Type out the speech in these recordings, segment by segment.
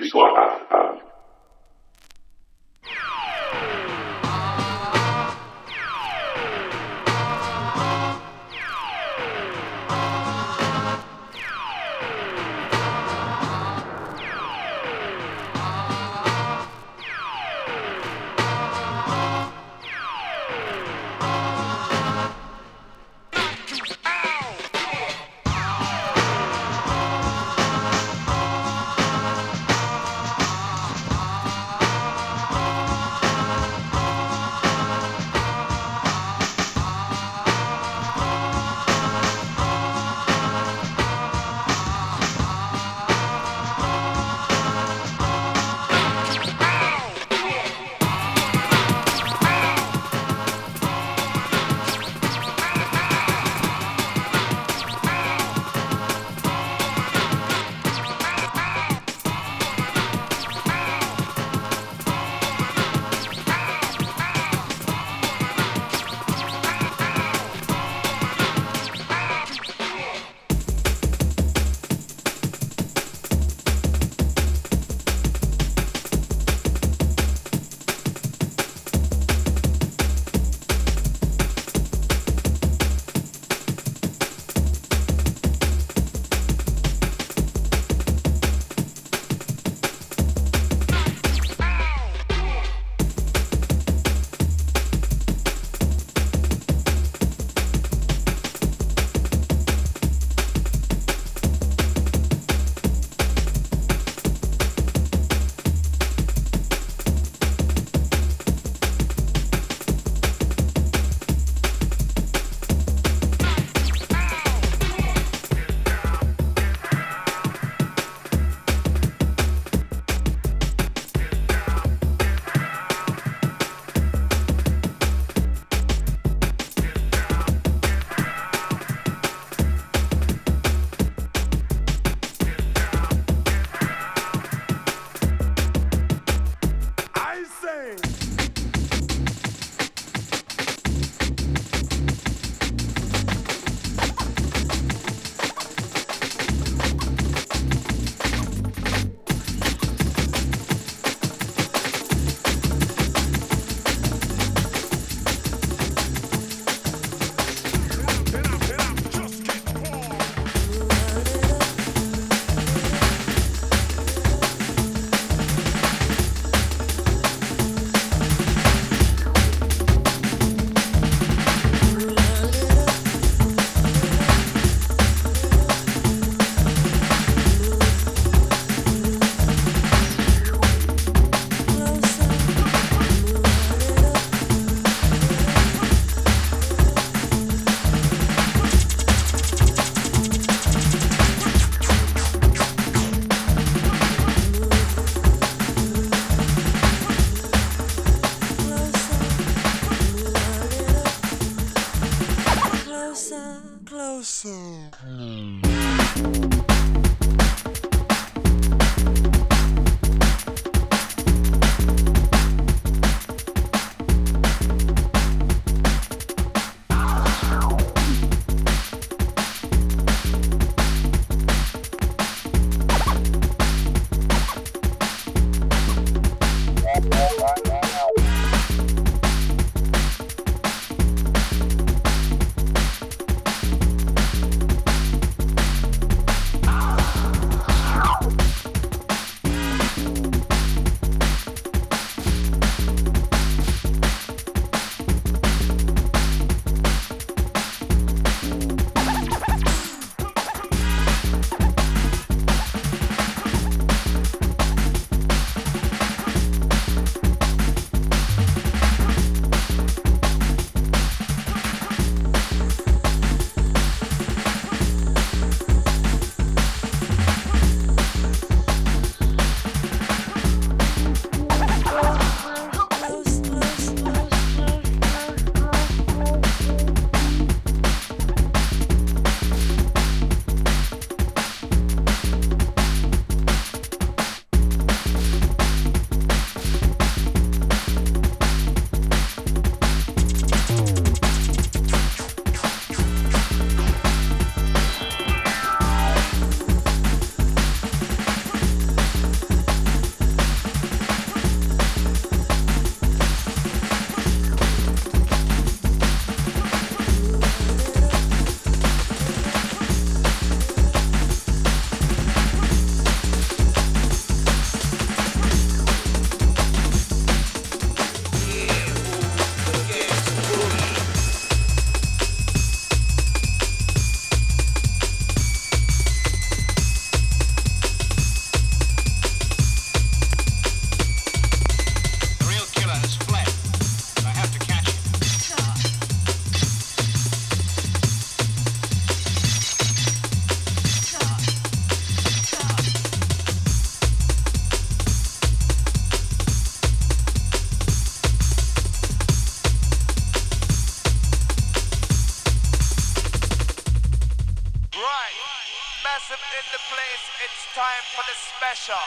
Pixel Art. Tá?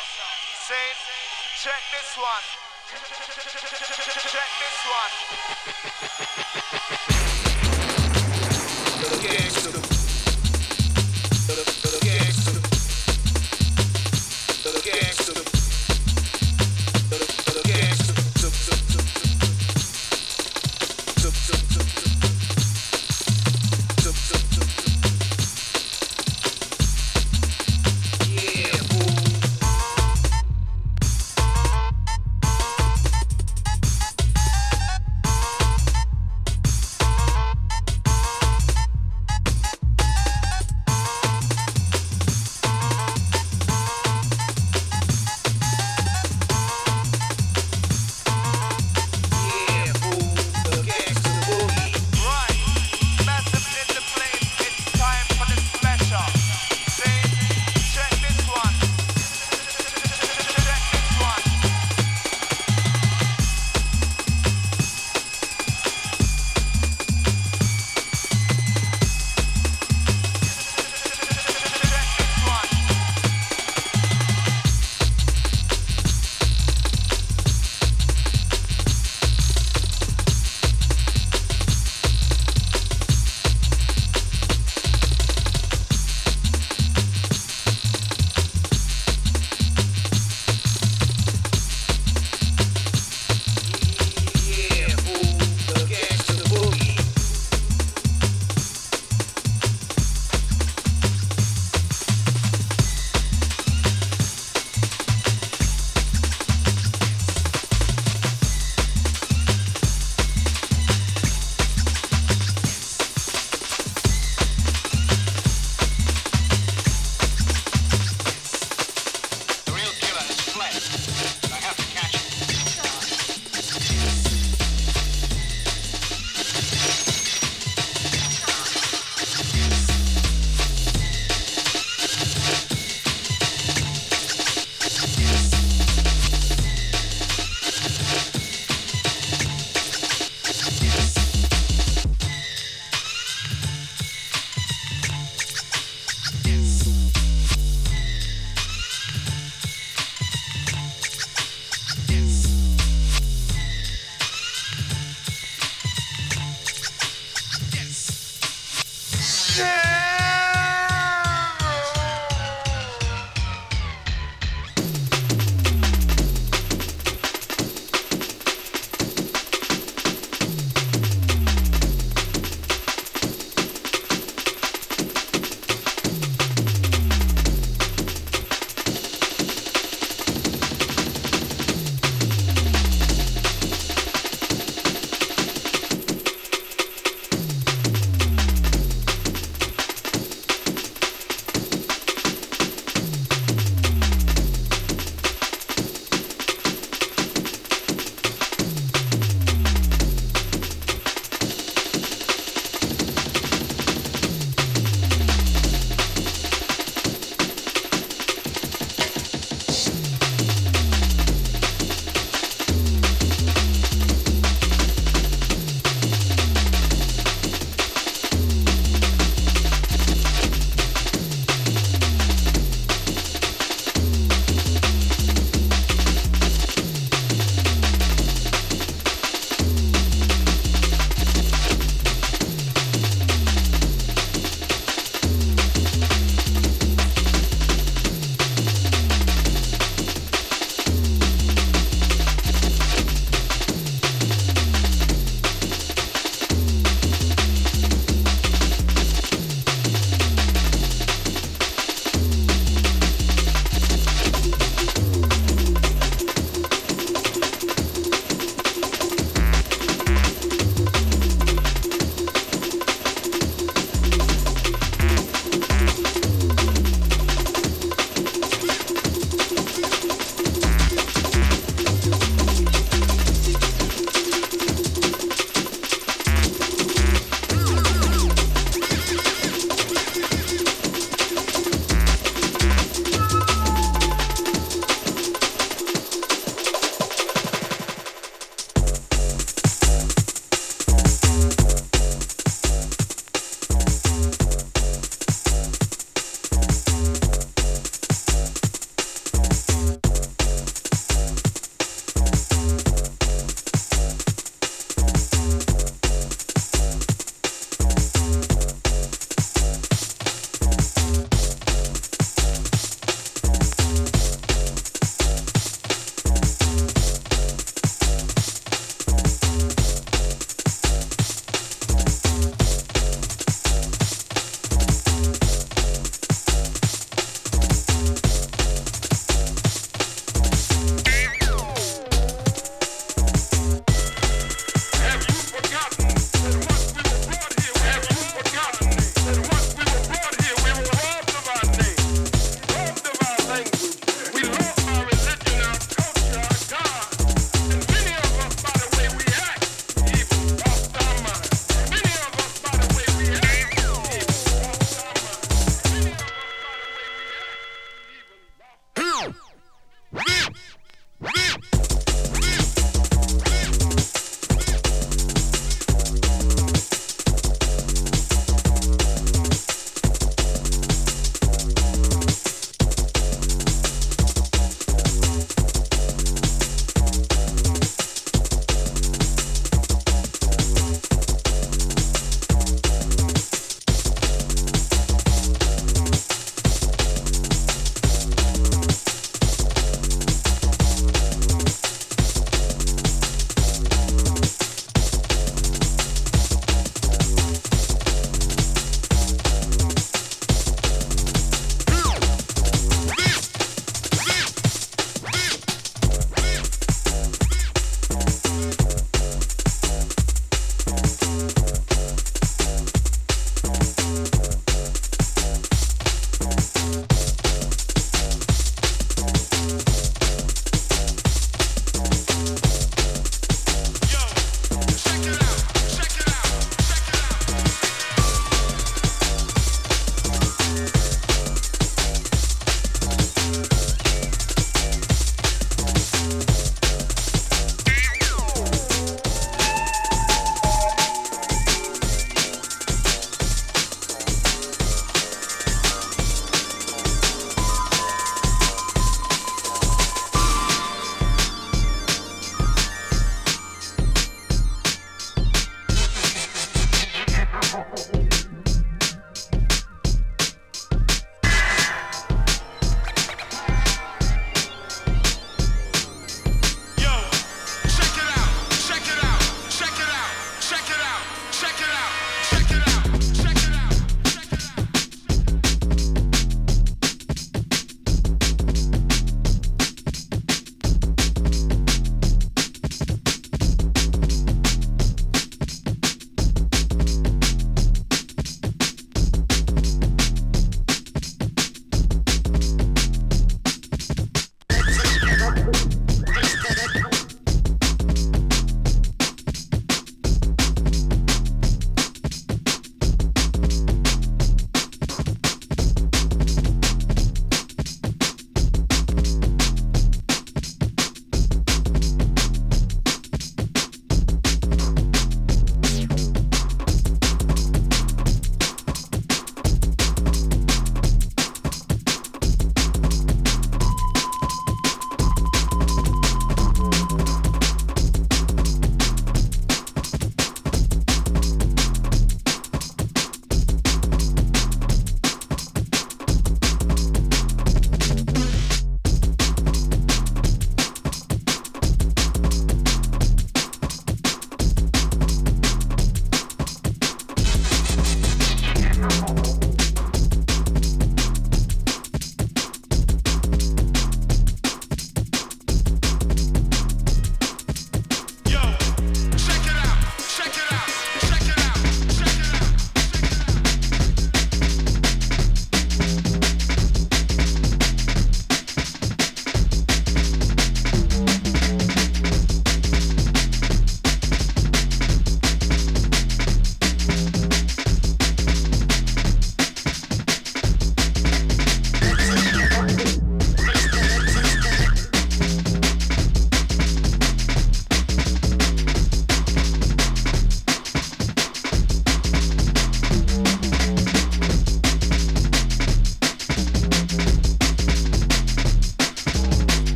Special. Say, check this one. Check this one.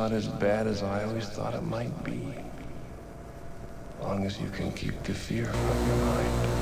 Not as bad as I always thought it might be. Long as you can keep the fear from your mind.